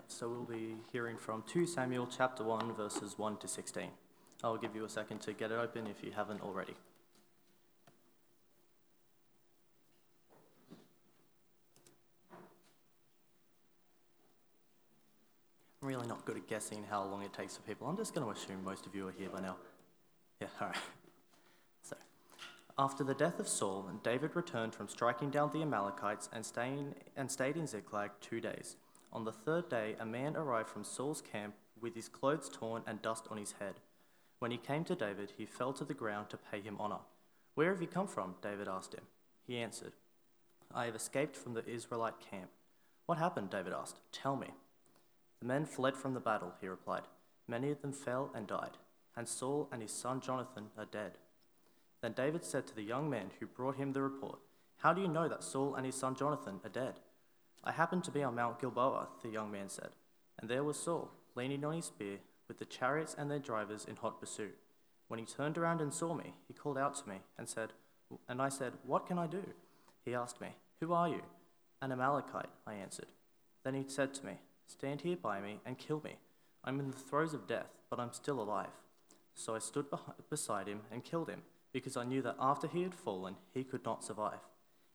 Yep, so we'll be hearing from 2 Samuel chapter 1, verses 1 to 16. I'll give you a second to get it open if you haven't already. I'm really not good at guessing how long it takes for people. I'm just going to assume most of you are here by now. Yeah, all right. So, after the death of Saul, David returned from striking down the Amalekites and, staying, and stayed in Ziklag two days. On the third day, a man arrived from Saul's camp with his clothes torn and dust on his head. When he came to David, he fell to the ground to pay him honor. Where have you come from? David asked him. He answered, I have escaped from the Israelite camp. What happened? David asked. Tell me. The men fled from the battle, he replied. Many of them fell and died, and Saul and his son Jonathan are dead. Then David said to the young man who brought him the report, How do you know that Saul and his son Jonathan are dead? I happened to be on Mount Gilboa, the young man said, and there was Saul, leaning on his spear, with the chariots and their drivers in hot pursuit. When he turned around and saw me, he called out to me and said, and I said, What can I do? He asked me, Who are you? An Amalekite, I answered. Then he said to me, Stand here by me and kill me. I'm in the throes of death, but I'm still alive. So I stood beside him and killed him, because I knew that after he had fallen, he could not survive.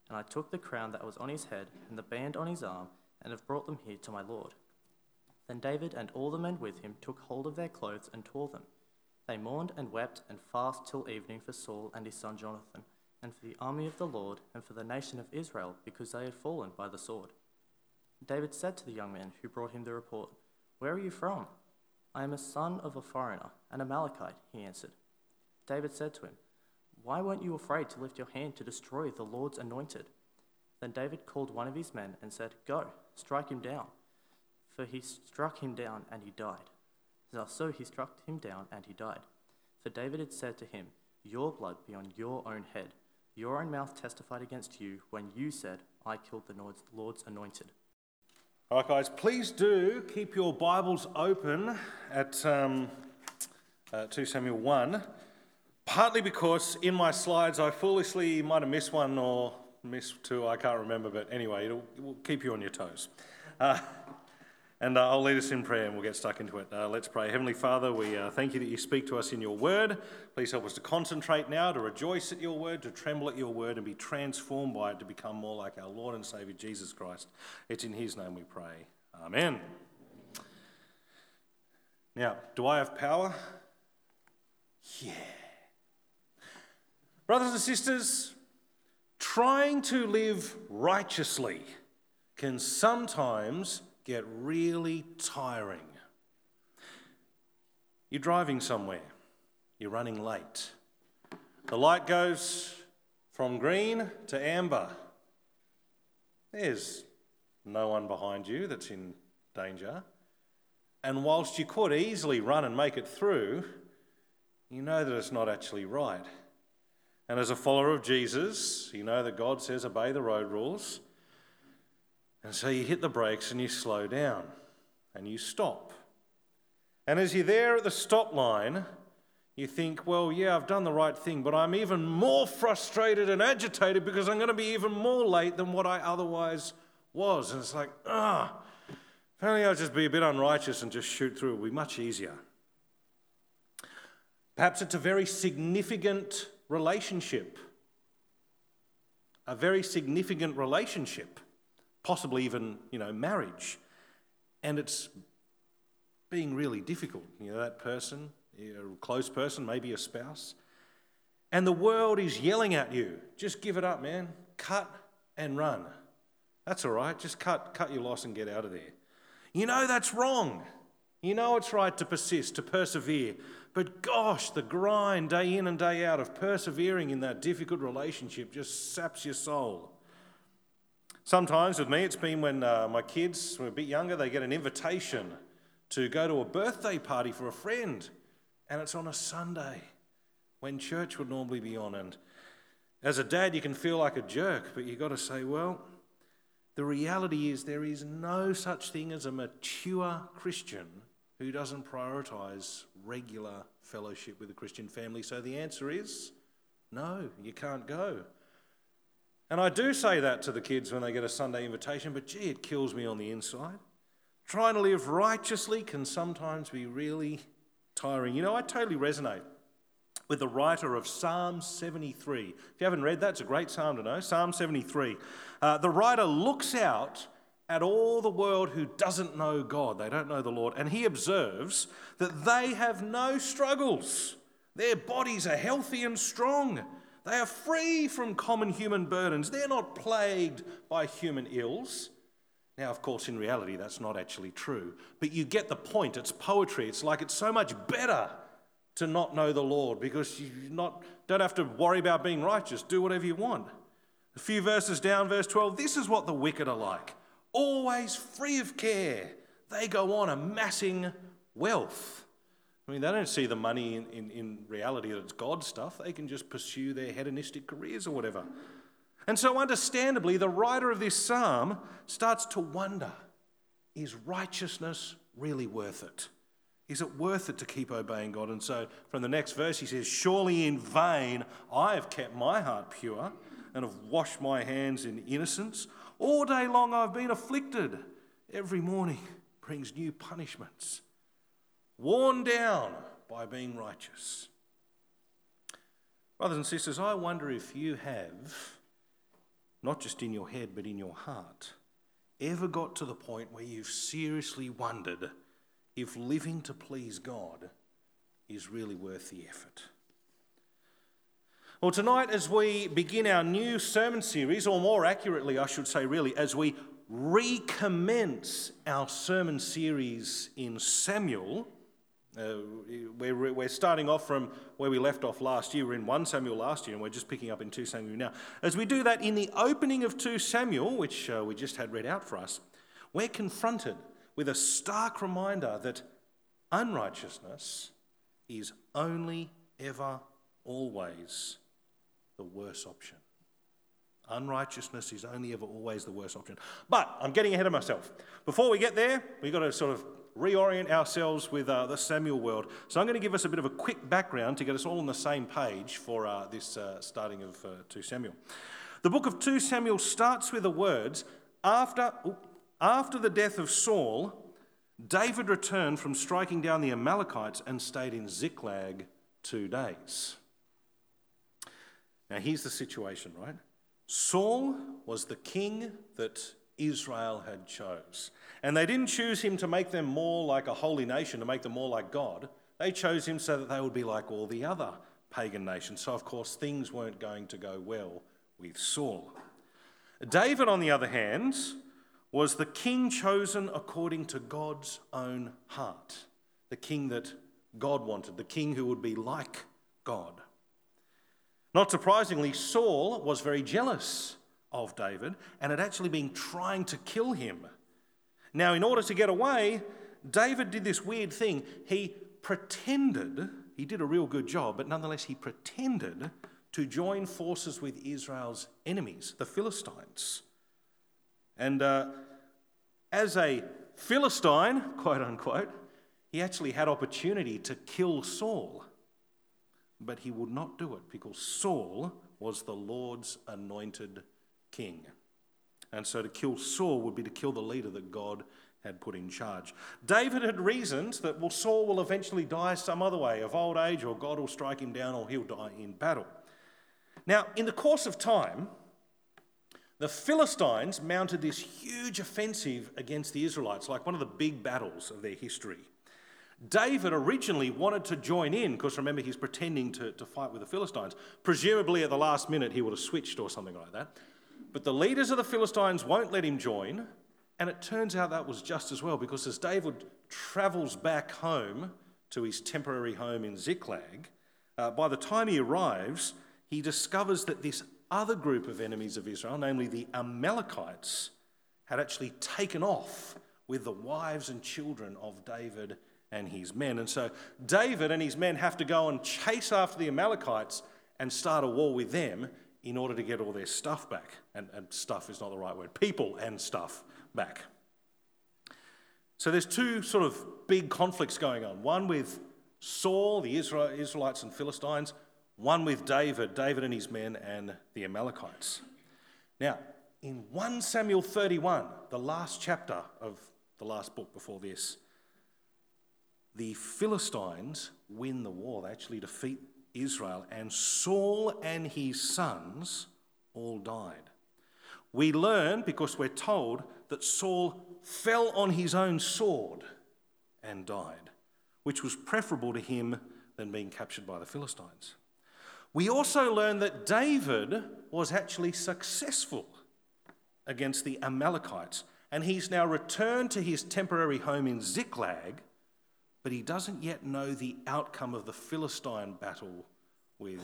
And I took the crown that was on his head and the band on his arm, and have brought them here to my Lord. Then David and all the men with him took hold of their clothes and tore them. They mourned and wept and fasted till evening for Saul and his son Jonathan, and for the army of the Lord, and for the nation of Israel, because they had fallen by the sword. David said to the young man who brought him the report, Where are you from? I am a son of a foreigner, an Amalekite, he answered. David said to him, why weren't you afraid to lift your hand to destroy the Lord's anointed? Then David called one of his men and said, Go, strike him down. For he struck him down and he died. So he struck him down and he died. For David had said to him, Your blood be on your own head. Your own mouth testified against you when you said, I killed the Lord's anointed. All right, guys, please do keep your Bibles open at um, uh, 2 Samuel 1. Partly because in my slides I foolishly might have missed one or missed two, I can't remember, but anyway, it'll, it will keep you on your toes. Uh, and uh, I'll lead us in prayer and we'll get stuck into it. Uh, let's pray. Heavenly Father, we uh, thank you that you speak to us in your word. Please help us to concentrate now, to rejoice at your word, to tremble at your word, and be transformed by it to become more like our Lord and Saviour Jesus Christ. It's in his name we pray. Amen. Now, do I have power? Yeah. Brothers and sisters, trying to live righteously can sometimes get really tiring. You're driving somewhere, you're running late. The light goes from green to amber. There's no one behind you that's in danger. And whilst you could easily run and make it through, you know that it's not actually right. And as a follower of Jesus, you know that God says obey the road rules. And so you hit the brakes and you slow down and you stop. And as you're there at the stop line, you think, well, yeah, I've done the right thing, but I'm even more frustrated and agitated because I'm going to be even more late than what I otherwise was. And it's like, ah, if only I'd just be a bit unrighteous and just shoot through, it would be much easier. Perhaps it's a very significant relationship, a very significant relationship, possibly even, you know, marriage. And it's being really difficult. You know, that person, a close person, maybe a spouse. And the world is yelling at you, just give it up, man. Cut and run. That's all right. Just cut, cut your loss and get out of there. You know that's wrong. You know it's right to persist, to persevere, but gosh, the grind day in and day out of persevering in that difficult relationship just saps your soul. Sometimes with me, it's been when uh, my kids were a bit younger, they get an invitation to go to a birthday party for a friend, and it's on a Sunday when church would normally be on. And as a dad, you can feel like a jerk, but you've got to say, well, the reality is there is no such thing as a mature Christian who doesn't prioritize regular fellowship with the Christian family. So the answer is no, you can't go. And I do say that to the kids when they get a Sunday invitation, but gee, it kills me on the inside. trying to live righteously can sometimes be really tiring. You know, I totally resonate with the writer of Psalm 73. If you haven't read that, it's a great psalm to know. Psalm 73. Uh, the writer looks out at all the world who doesn't know God, they don't know the Lord, and he observes that they have no struggles. Their bodies are healthy and strong. They are free from common human burdens. They're not plagued by human ills. Now, of course, in reality, that's not actually true. But you get the point. It's poetry. It's like it's so much better to not know the Lord because you not, don't have to worry about being righteous. Do whatever you want. A few verses down, verse 12 this is what the wicked are like always free of care. They go on amassing wealth. I mean, they don't see the money in, in, in reality that it's God's stuff. They can just pursue their hedonistic careers or whatever. And so, understandably, the writer of this psalm starts to wonder is righteousness really worth it? Is it worth it to keep obeying God? And so, from the next verse, he says, Surely in vain I have kept my heart pure and have washed my hands in innocence. All day long I've been afflicted. Every morning brings new punishments. Worn down by being righteous. Brothers and sisters, I wonder if you have, not just in your head but in your heart, ever got to the point where you've seriously wondered if living to please God is really worth the effort. Well, tonight, as we begin our new sermon series, or more accurately, I should say, really, as we recommence our sermon series in Samuel, uh, we're, we're starting off from where we left off last year. We're in 1 Samuel last year, and we're just picking up in 2 Samuel now. As we do that in the opening of 2 Samuel, which uh, we just had read out for us, we're confronted with a stark reminder that unrighteousness is only, ever, always the worst option. Unrighteousness is only ever always the worst option. But I'm getting ahead of myself. Before we get there, we've got to sort of reorient ourselves with uh, the Samuel world. So I'm going to give us a bit of a quick background to get us all on the same page for uh, this uh, starting of uh, 2 Samuel. The book of 2 Samuel starts with the words after, after the death of Saul, David returned from striking down the Amalekites and stayed in Ziklag two days. Now, here's the situation, right? Saul was the king that Israel had chose. And they didn't choose him to make them more like a holy nation, to make them more like God. They chose him so that they would be like all the other pagan nations. So, of course, things weren't going to go well with Saul. David, on the other hand, was the king chosen according to God's own heart, the king that God wanted, the king who would be like God. Not surprisingly, Saul was very jealous of David and had actually been trying to kill him. Now, in order to get away, David did this weird thing. He pretended, he did a real good job, but nonetheless, he pretended to join forces with Israel's enemies, the Philistines. And uh, as a Philistine, quote unquote, he actually had opportunity to kill Saul but he would not do it because Saul was the Lord's anointed king. And so to kill Saul would be to kill the leader that God had put in charge. David had reasoned that, well, Saul will eventually die some other way, of old age, or God will strike him down, or he'll die in battle. Now, in the course of time, the Philistines mounted this huge offensive against the Israelites, like one of the big battles of their history. David originally wanted to join in because remember, he's pretending to, to fight with the Philistines. Presumably, at the last minute, he would have switched or something like that. But the leaders of the Philistines won't let him join. And it turns out that was just as well because as David travels back home to his temporary home in Ziklag, uh, by the time he arrives, he discovers that this other group of enemies of Israel, namely the Amalekites, had actually taken off with the wives and children of David and his men. And so David and his men have to go and chase after the Amalekites and start a war with them in order to get all their stuff back. And, and stuff is not the right word, people and stuff back. So there's two sort of big conflicts going on one with Saul, the Israelites and Philistines, one with David, David and his men, and the Amalekites. Now, in 1 Samuel 31, the last chapter of the last book before this, the Philistines win the war. They actually defeat Israel, and Saul and his sons all died. We learn because we're told that Saul fell on his own sword and died, which was preferable to him than being captured by the Philistines. We also learn that David was actually successful against the Amalekites, and he's now returned to his temporary home in Ziklag, but he doesn't yet know the outcome of the Philistine battle with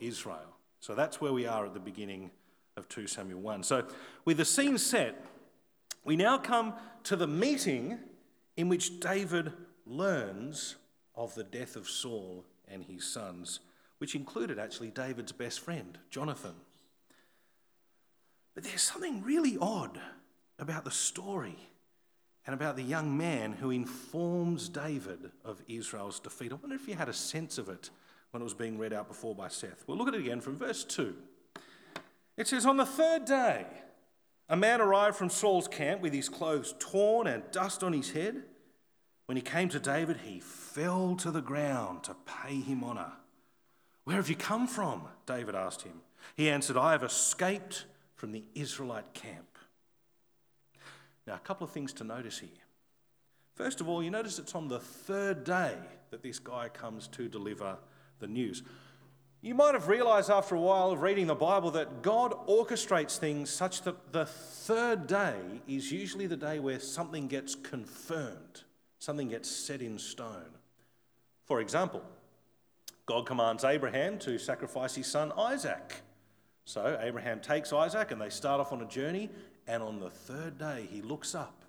Israel. So that's where we are at the beginning of 2 Samuel 1. So, with the scene set, we now come to the meeting in which David learns of the death of Saul and his sons, which included actually David's best friend, Jonathan. But there's something really odd about the story and about the young man who informs David of Israel's defeat. I wonder if you had a sense of it when it was being read out before by Seth. We'll look at it again from verse 2. It says, On the third day, a man arrived from Saul's camp with his clothes torn and dust on his head. When he came to David, he fell to the ground to pay him honour. Where have you come from? David asked him. He answered, I have escaped from the Israelite camp. Now, a couple of things to notice here. First of all, you notice it's on the third day that this guy comes to deliver the news. You might have realized after a while of reading the Bible that God orchestrates things such that the third day is usually the day where something gets confirmed, something gets set in stone. For example, God commands Abraham to sacrifice his son Isaac. So Abraham takes Isaac and they start off on a journey, and on the third day he looks up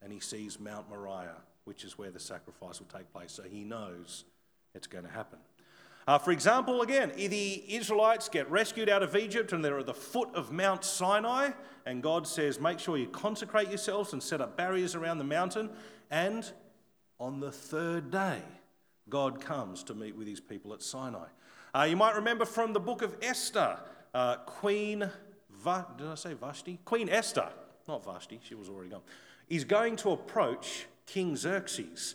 and he sees Mount Moriah, which is where the sacrifice will take place. So he knows it's going to happen. Uh, for example, again, the Israelites get rescued out of Egypt and they're at the foot of Mount Sinai, and God says, Make sure you consecrate yourselves and set up barriers around the mountain. And on the third day, God comes to meet with his people at Sinai. Uh, you might remember from the book of Esther, uh, Queen, Va- did I say Vashti? Queen Esther, not Vashti, she was already gone, is going to approach King Xerxes.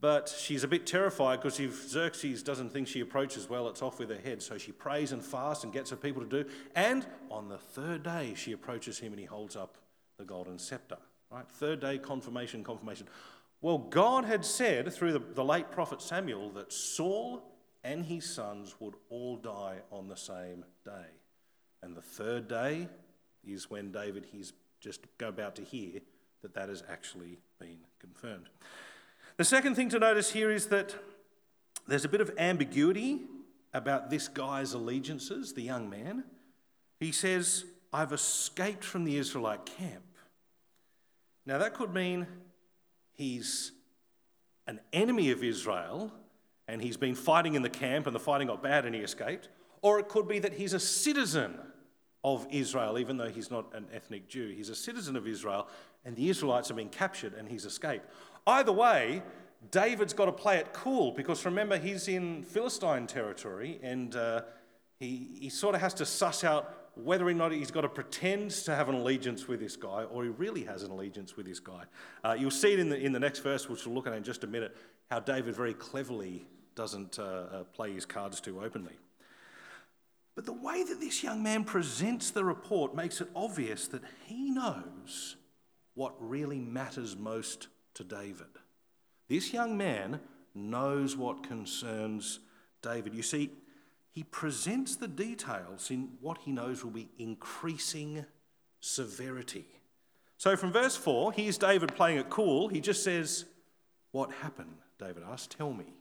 But she's a bit terrified because if Xerxes doesn't think she approaches well, it's off with her head. So she prays and fasts and gets her people to do. And on the third day, she approaches him and he holds up the golden scepter. Right? Third day, confirmation, confirmation. Well, God had said through the, the late prophet Samuel that Saul and his sons would all die on the same day. And the third day is when David he's just about to hear that that has actually been confirmed. The second thing to notice here is that there's a bit of ambiguity about this guy's allegiances, the young man. He says, I've escaped from the Israelite camp. Now, that could mean he's an enemy of Israel and he's been fighting in the camp and the fighting got bad and he escaped. Or it could be that he's a citizen of Israel, even though he's not an ethnic Jew. He's a citizen of Israel and the Israelites have been captured and he's escaped. Either way, David's got to play it cool because remember, he's in Philistine territory and uh, he, he sort of has to suss out whether or not he's got to pretend to have an allegiance with this guy or he really has an allegiance with this guy. Uh, you'll see it in the, in the next verse, which we'll look at in just a minute, how David very cleverly doesn't uh, uh, play his cards too openly. But the way that this young man presents the report makes it obvious that he knows what really matters most to David. This young man knows what concerns David. You see, he presents the details in what he knows will be increasing severity. So from verse 4, here's David playing it cool. He just says, What happened? David asks, Tell me.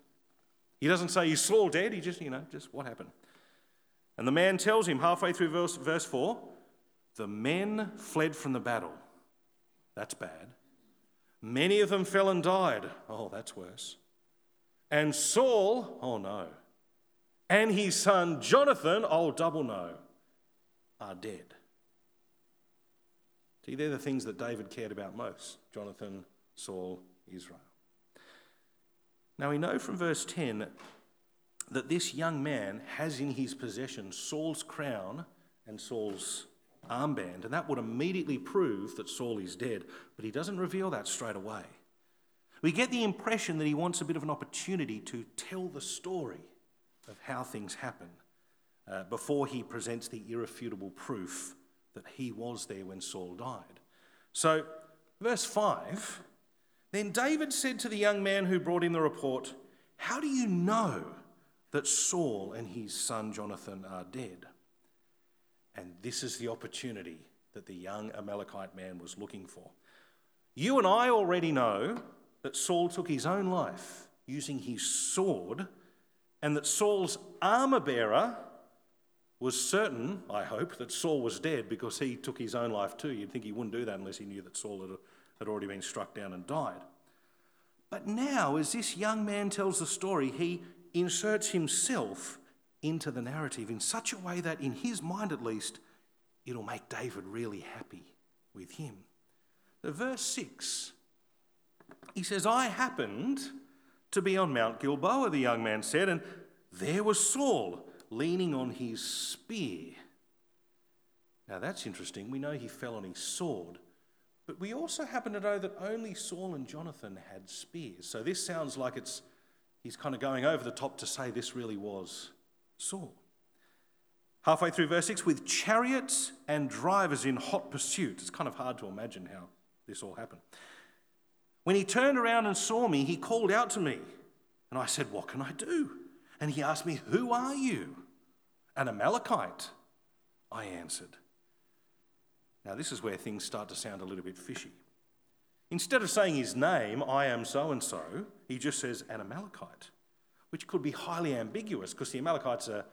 He doesn't say, Is Saul dead? He just, you know, just what happened? And the man tells him halfway through verse, verse 4 the men fled from the battle. That's bad. Many of them fell and died. Oh, that's worse. And Saul, oh no. And his son Jonathan, oh, double no, are dead. See, they're the things that David cared about most Jonathan, Saul, Israel. Now we know from verse 10 that this young man has in his possession Saul's crown and Saul's armband, and that would immediately prove that Saul is dead, but he doesn't reveal that straight away. We get the impression that he wants a bit of an opportunity to tell the story of how things happen uh, before he presents the irrefutable proof that he was there when Saul died. So, verse 5 Then David said to the young man who brought him the report, How do you know that Saul and his son Jonathan are dead? And this is the opportunity that the young Amalekite man was looking for. You and I already know that Saul took his own life using his sword, and that Saul's armor bearer was certain, I hope, that Saul was dead because he took his own life too. You'd think he wouldn't do that unless he knew that Saul had, already been struck down and died. But now, as this young man tells the story, he inserts himself into the narrative in such a way that, in his mind at least, it'll make David really happy with him. The verse 6 he says, I happened to be on Mount Gilboa, the young man said, and there was Saul leaning on his spear. Now that's interesting. We know he fell on his sword, but we also happen to know that only Saul and Jonathan had spears. So this sounds like it's he's kind of going over the top to say this really was Saul. Halfway through verse 6, with chariots and drivers in hot pursuit. It's kind of hard to imagine how this all happened. When he turned around and saw me, he called out to me. And I said, What can I do? And he asked me, Who are you? An Amalekite, I answered. Now, this is where things start to sound a little bit fishy. Instead of saying his name, I am so and so, he just says an Amalekite, which could be highly ambiguous because the Amalekites are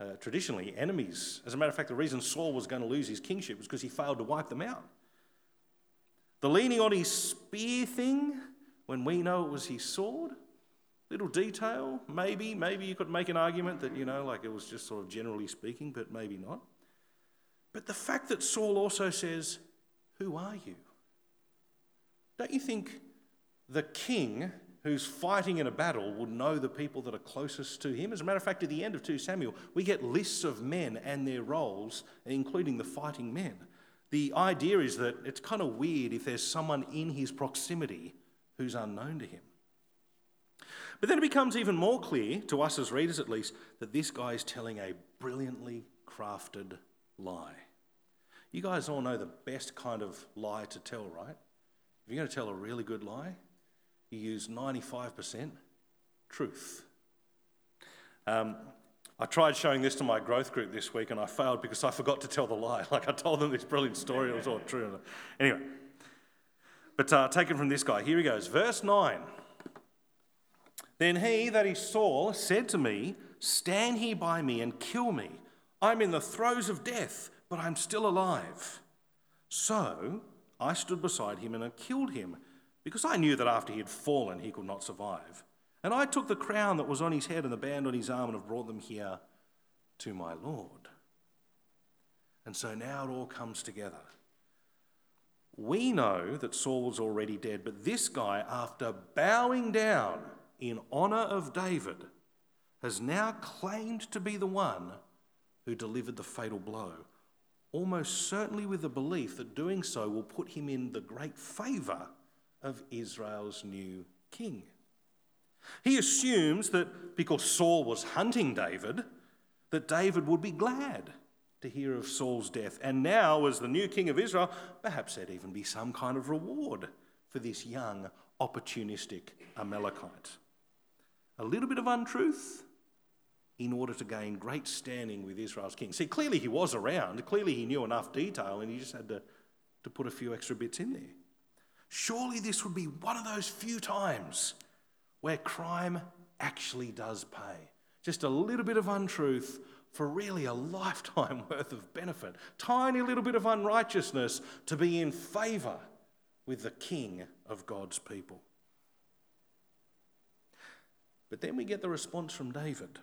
uh, traditionally enemies. As a matter of fact, the reason Saul was going to lose his kingship was because he failed to wipe them out. The leaning on his spear thing, when we know it was his sword, little detail, maybe, maybe you could make an argument that, you know, like it was just sort of generally speaking, but maybe not. But the fact that Saul also says, Who are you? Don't you think the king who's fighting in a battle would know the people that are closest to him? As a matter of fact, at the end of 2 Samuel, we get lists of men and their roles, including the fighting men. The idea is that it's kind of weird if there's someone in his proximity who's unknown to him. But then it becomes even more clear, to us as readers at least, that this guy is telling a brilliantly crafted lie. You guys all know the best kind of lie to tell, right? If you're going to tell a really good lie, you use 95% truth. Um, I tried showing this to my growth group this week and I failed because I forgot to tell the lie. Like I told them this brilliant story, it was all true. Anyway, but uh, taken from this guy. Here he goes. Verse 9. Then he, that he saw said to me, Stand here by me and kill me. I'm in the throes of death, but I'm still alive. So I stood beside him and I killed him, because I knew that after he had fallen, he could not survive. And I took the crown that was on his head and the band on his arm and have brought them here to my Lord. And so now it all comes together. We know that Saul was already dead, but this guy, after bowing down in honour of David, has now claimed to be the one who delivered the fatal blow, almost certainly with the belief that doing so will put him in the great favour of Israel's new king. He assumes that because Saul was hunting David, that David would be glad to hear of Saul's death. And now, as the new king of Israel, perhaps there'd even be some kind of reward for this young, opportunistic Amalekite. A little bit of untruth in order to gain great standing with Israel's king. See, clearly he was around, clearly he knew enough detail, and he just had to, to put a few extra bits in there. Surely this would be one of those few times where crime actually does pay. Just a little bit of untruth for really a lifetime worth of benefit. Tiny little bit of unrighteousness to be in favour with the king of God's people. But then we get the response from David.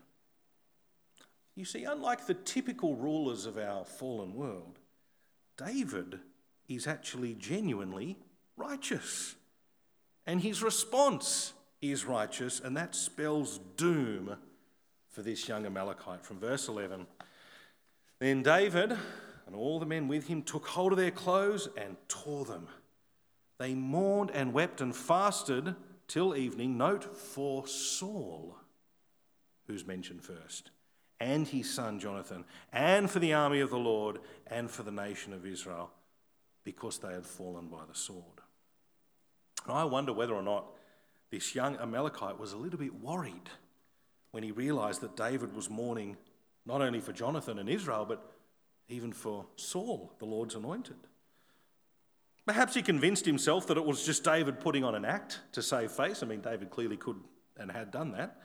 You see, unlike the typical rulers of our fallen world, David is actually genuinely righteous. And his response is righteous, and that spells doom for this young Amalekite. From verse 11 Then David, And all the men with him took hold of their clothes and tore them. They mourned and wept and fasted till evening. Note for Saul, who's mentioned first, and his son Jonathan, and for the army of the Lord, and for the nation of Israel, because they had fallen by the sword. And I wonder whether or not this young Amalekite was a little bit worried when he realized that David was mourning not only for Jonathan and Israel, but even for Saul, the Lord's anointed. Perhaps he convinced himself that it was just David putting on an act to save face. I mean, David clearly could and had done that.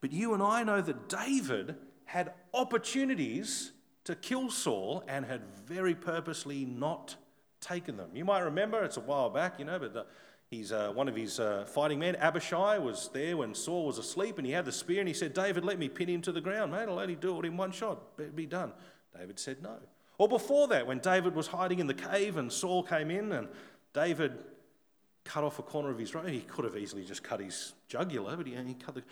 But you and I know that David had opportunities to kill Saul and had very purposely not taken them. You might remember, it's a while back, you know, but the, he's, uh, one of his uh, fighting men, Abishai, was there when Saul was asleep and he had the spear and he said, David, let me pin him to the ground, mate. I'll only do it in one shot. Be done. David said no. Or before that, when David was hiding in the cave and Saul came in and David cut off a corner of his robe, he could have easily just cut his jugular, but he, he cut the.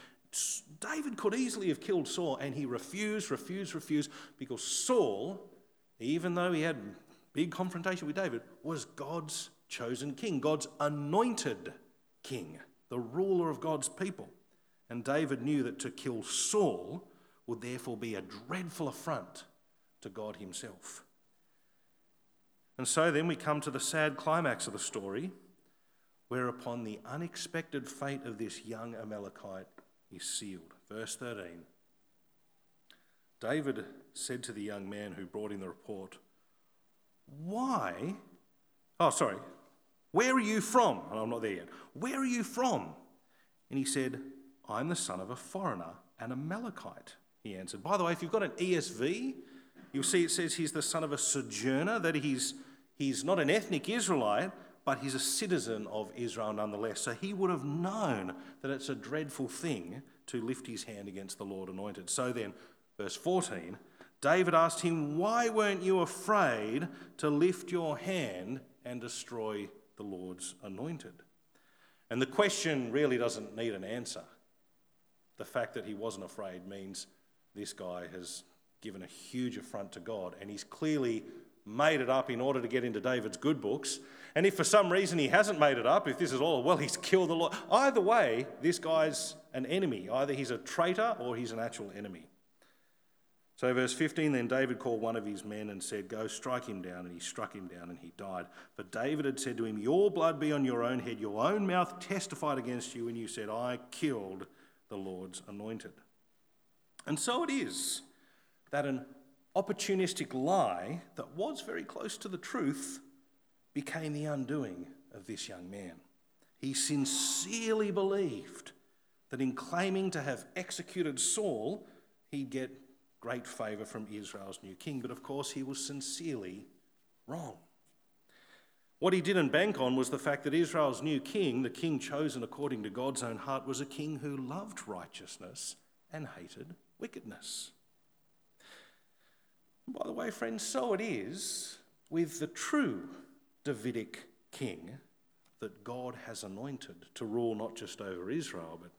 David could easily have killed Saul, and he refused, refused, refused, because Saul, even though he had big confrontation with David, was God's chosen king, God's anointed king, the ruler of God's people. And David knew that to kill Saul would therefore be a dreadful affront to God Himself. And so then we come to the sad climax of the story, whereupon the unexpected fate of this young Amalekite is sealed. Verse 13 David said to the young man who brought in the report, Why? Oh, sorry. Where are you from? Oh, I'm not there yet. Where are you from? And he said, I'm the son of a foreigner, and a Amalekite. He answered. By the way, if you've got an ESV, You'll see it says he's the son of a sojourner, that he's, he's not an ethnic Israelite, but he's a citizen of Israel nonetheless. So he would have known that it's a dreadful thing to lift his hand against the Lord anointed. So then, verse 14, David asked him, Why weren't you afraid to lift your hand and destroy the Lord's anointed? And the question really doesn't need an answer. The fact that he wasn't afraid means this guy has given a huge affront to God, and he's clearly made it up in order to get into David's good books. And if for some reason he hasn't made it up, if this is all, well, he's killed the Lord. Either way, this guy's an enemy. Either he's a traitor or he's an actual enemy. So, verse 15 then David called one of his men and said, Go strike him down. And he struck him down and he died. But David had said to him, Your blood be on your own head. Your own mouth testified against you. And you said, I killed the Lord's anointed. And so it is that an opportunistic lie that was very close to the truth became the undoing of this young man. He sincerely believed that in claiming to have executed Saul, he'd get great favour from Israel's new king. But of course, he was sincerely wrong. What he didn't bank on was the fact that Israel's new king, the king chosen according to God's own heart, was a king who loved righteousness and hated wickedness. By the way, friends, so it is with the true Davidic king that God has anointed to rule not just over Israel, but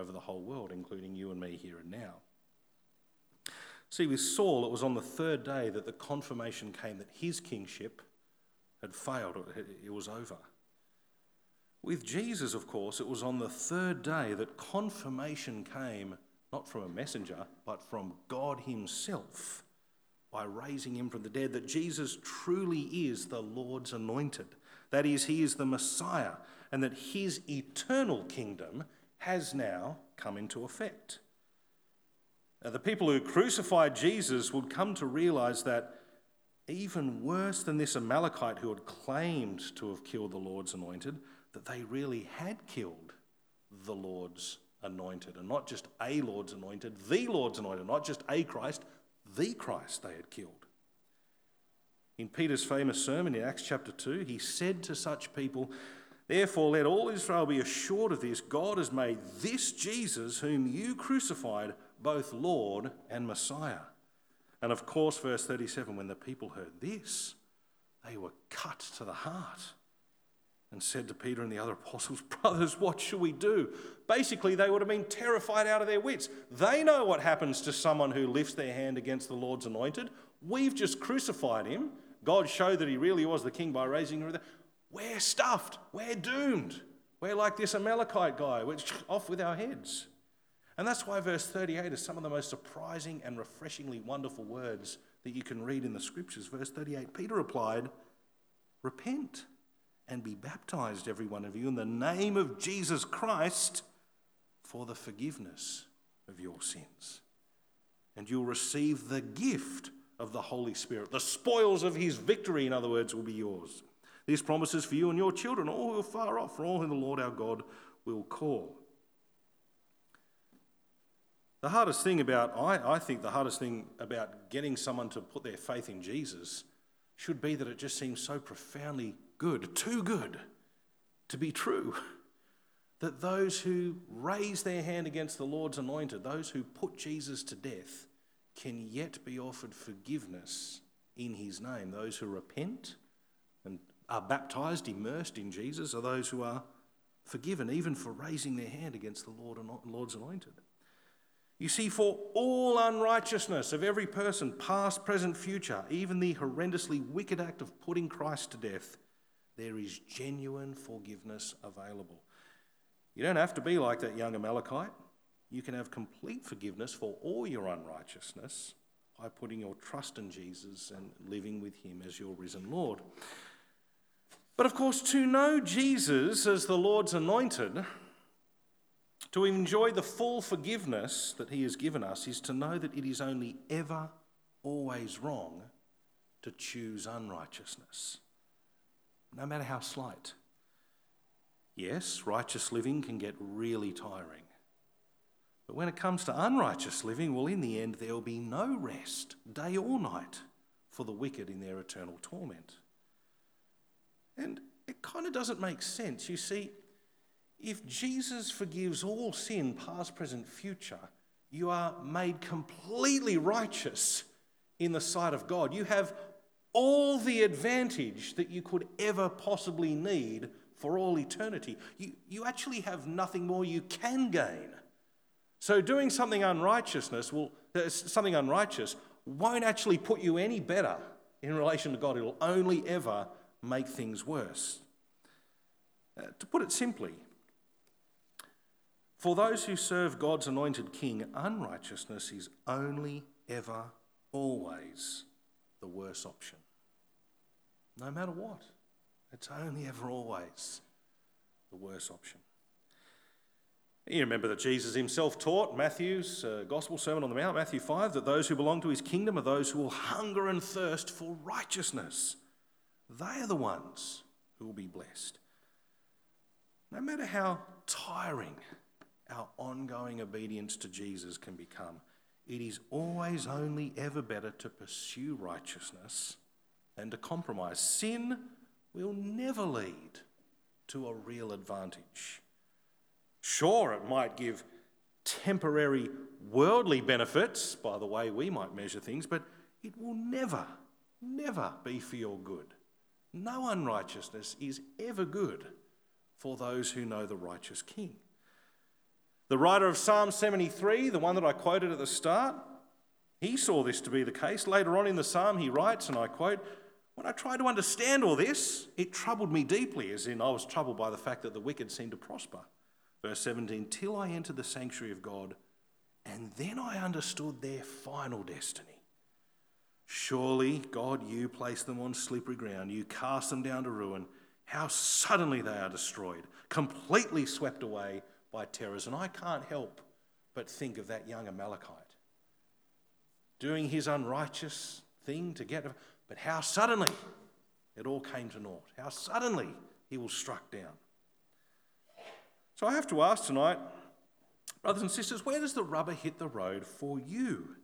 over the whole world, including you and me here and now. See, with Saul, it was on the third day that the confirmation came that his kingship had failed, it was over. With Jesus, of course, it was on the third day that confirmation came not from a messenger, but from God Himself by raising him from the dead that Jesus truly is the Lord's anointed. That is, he is the Messiah, and that his eternal kingdom has now come into effect. The people who crucified Jesus would come to realize that even worse than this Amalekite who had claimed to have killed the Lord's anointed, that they really had killed the Lord's anointed. And not just a Lord's anointed, the Lord's anointed, not just a Christ, the Christ they had killed. In Peter's famous sermon in Acts chapter 2, he said to such people, Therefore, let all Israel be assured of this God has made this Jesus, whom you crucified, both Lord and Messiah. And of course, verse 37 when the people heard this, they were cut to the heart and said to Peter and the other apostles, Brothers, what shall we do? Basically, they would have been terrified out of their wits. They know what happens to someone who lifts their hand against the Lord's anointed. We've just crucified him. God showed that he really was the king by raising him. We're stuffed. We're doomed. We're like this Amalekite guy. We're off with our heads. And that's why verse 38 is some of the most surprising and refreshingly wonderful words that you can read in the scriptures. Verse 38 Peter replied, Repent and be baptized, every one of you, in the name of Jesus Christ for the forgiveness of your sins. And you'll receive the gift of the Holy Spirit. The spoils of his victory, in other words, will be yours. These promises for you and your children, all who are far off, for all whom the Lord our God will call. The hardest thing about, I, I think the hardest thing about getting someone to put their faith in Jesus should be that it just seems so profoundly good, too good to be true. That those who raise their hand against the Lord's anointed, those who put Jesus to death, can yet be offered forgiveness in his name. Those who repent and are baptized, immersed in Jesus, are those who are forgiven, even for raising their hand against the Lord and Lord's anointed. You see, for all unrighteousness of every person, past, present, future, even the horrendously wicked act of putting Christ to death, there is genuine forgiveness available. You don't have to be like that young Amalekite. You can have complete forgiveness for all your unrighteousness by putting your trust in Jesus and living with Him as your risen Lord. But of course, to know Jesus as the Lord's anointed, to enjoy the full forgiveness that He has given us is to know that it is only ever, always wrong to choose unrighteousness, no matter how slight. Yes, righteous living can get really tiring. But when it comes to unrighteous living, well, in the end, there will be no rest, day or night, for the wicked in their eternal torment. And it kind of doesn't make sense. You see, if Jesus forgives all sin, past, present, future, you are made completely righteous in the sight of God. You have all the advantage that you could ever possibly need for all eternity. You, you actually have nothing more you can gain. So doing something unrighteousness will uh, something unrighteous won't actually put you any better in relation to God. It'll only ever make things worse. Uh, to put it simply, for those who serve God's anointed king, unrighteousness is only, ever, always the worst option. No matter what, it's only, ever, always the worst option. You remember that Jesus himself taught Matthew's uh, Gospel Sermon on the Mount, Matthew 5, that those who belong to his kingdom are those who will hunger and thirst for righteousness. They are the ones who will be blessed. No matter how tiring our ongoing obedience to Jesus can become. It is always only ever better to pursue righteousness than to compromise. Sin will never lead to a real advantage. Sure, it might give temporary worldly benefits by the way we might measure things, but it will never, never be for your good. No unrighteousness is ever good for those who know the righteous King. The writer of Psalm 73, the one that I quoted at the start, he saw this to be the case. Later on in the psalm, he writes, and I quote, When I tried to understand all this, it troubled me deeply, as in I was troubled by the fact that the wicked seemed to prosper. Verse 17, till I entered the sanctuary of God, and then I understood their final destiny. Surely, God, you place them on slippery ground. You cast them down to ruin. How suddenly they are destroyed, completely swept away by terrors. And I can't help but think of that young Amalekite doing his unrighteous thing to get, but how suddenly it all came to naught. How suddenly he was struck down. So I have to ask tonight, brothers and sisters, where does the rubber hit the road for you?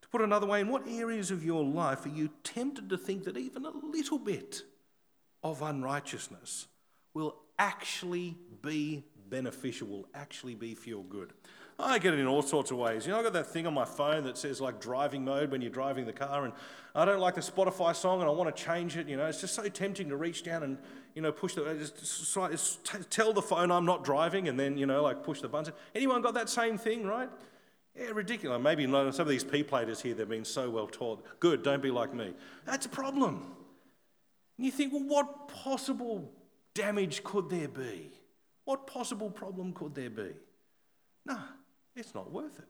To put another way, in what areas of your life are you tempted to think that even a little bit of unrighteousness will actually be beneficial, will actually be for your good. I get it in all sorts of ways. You know, I've got that thing on my phone that says like driving mode when you're driving the car, and I don't like the Spotify song and I want to change it. You know, it's just so tempting to reach down and, you know, push the, just, just tell the phone I'm not driving and then, you know, like push the button. Anyone got that same thing, right? Yeah, ridiculous. Maybe not. Some of these P platers here, they've been so well taught. Good, don't be like me. That's a problem. And you think, well, what possible damage could there be? What possible problem could there be? No, it's not worth it.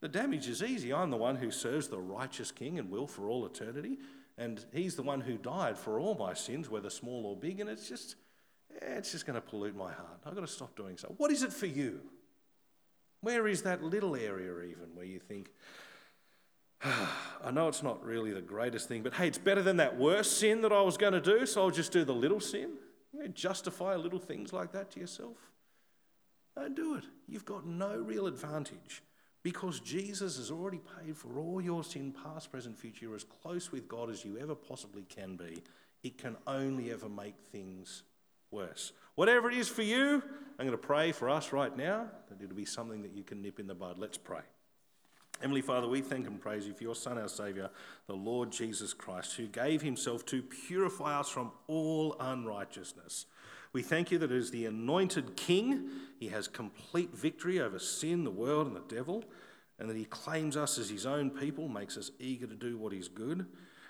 The damage is easy. I'm the one who serves the righteous King and will for all eternity, and He's the one who died for all my sins, whether small or big, and it's just, eh, it's just going to pollute my heart. I've got to stop doing so. What is it for you? Where is that little area, even, where you think, I know it's not really the greatest thing, but hey, it's better than that worst sin that I was going to do, so I'll just do the little sin? You justify little things like that to yourself? Don't do it. You've got no real advantage because Jesus has already paid for all your sin, past, present, future. You're as close with God as you ever possibly can be. It can only ever make things worse. Whatever it is for you, I'm going to pray for us right now that it'll be something that you can nip in the bud. Let's pray. Heavenly Father, we thank and praise you for your Son, our Saviour, the Lord Jesus Christ, who gave himself to purify us from all unrighteousness. We thank you that as the anointed King, he has complete victory over sin, the world, and the devil, and that he claims us as his own people, makes us eager to do what is good,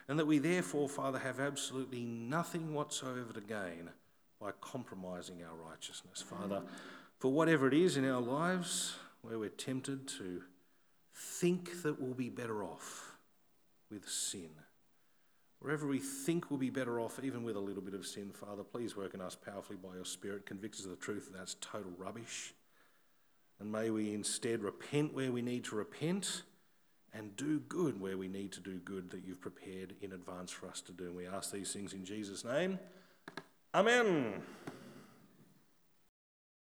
and that we therefore, Father, have absolutely nothing whatsoever to gain by compromising our righteousness. Father, for whatever it is in our lives where we're tempted to think that we'll be better off with sin, wherever we think we'll be better off, even with a little bit of sin, Father, please work in us powerfully by your Spirit, convict us of the truth that that's total rubbish. And may we instead repent where we need to repent and do good where we need to do good that you've prepared in advance for us to do. And we ask these things in Jesus' name. Amen.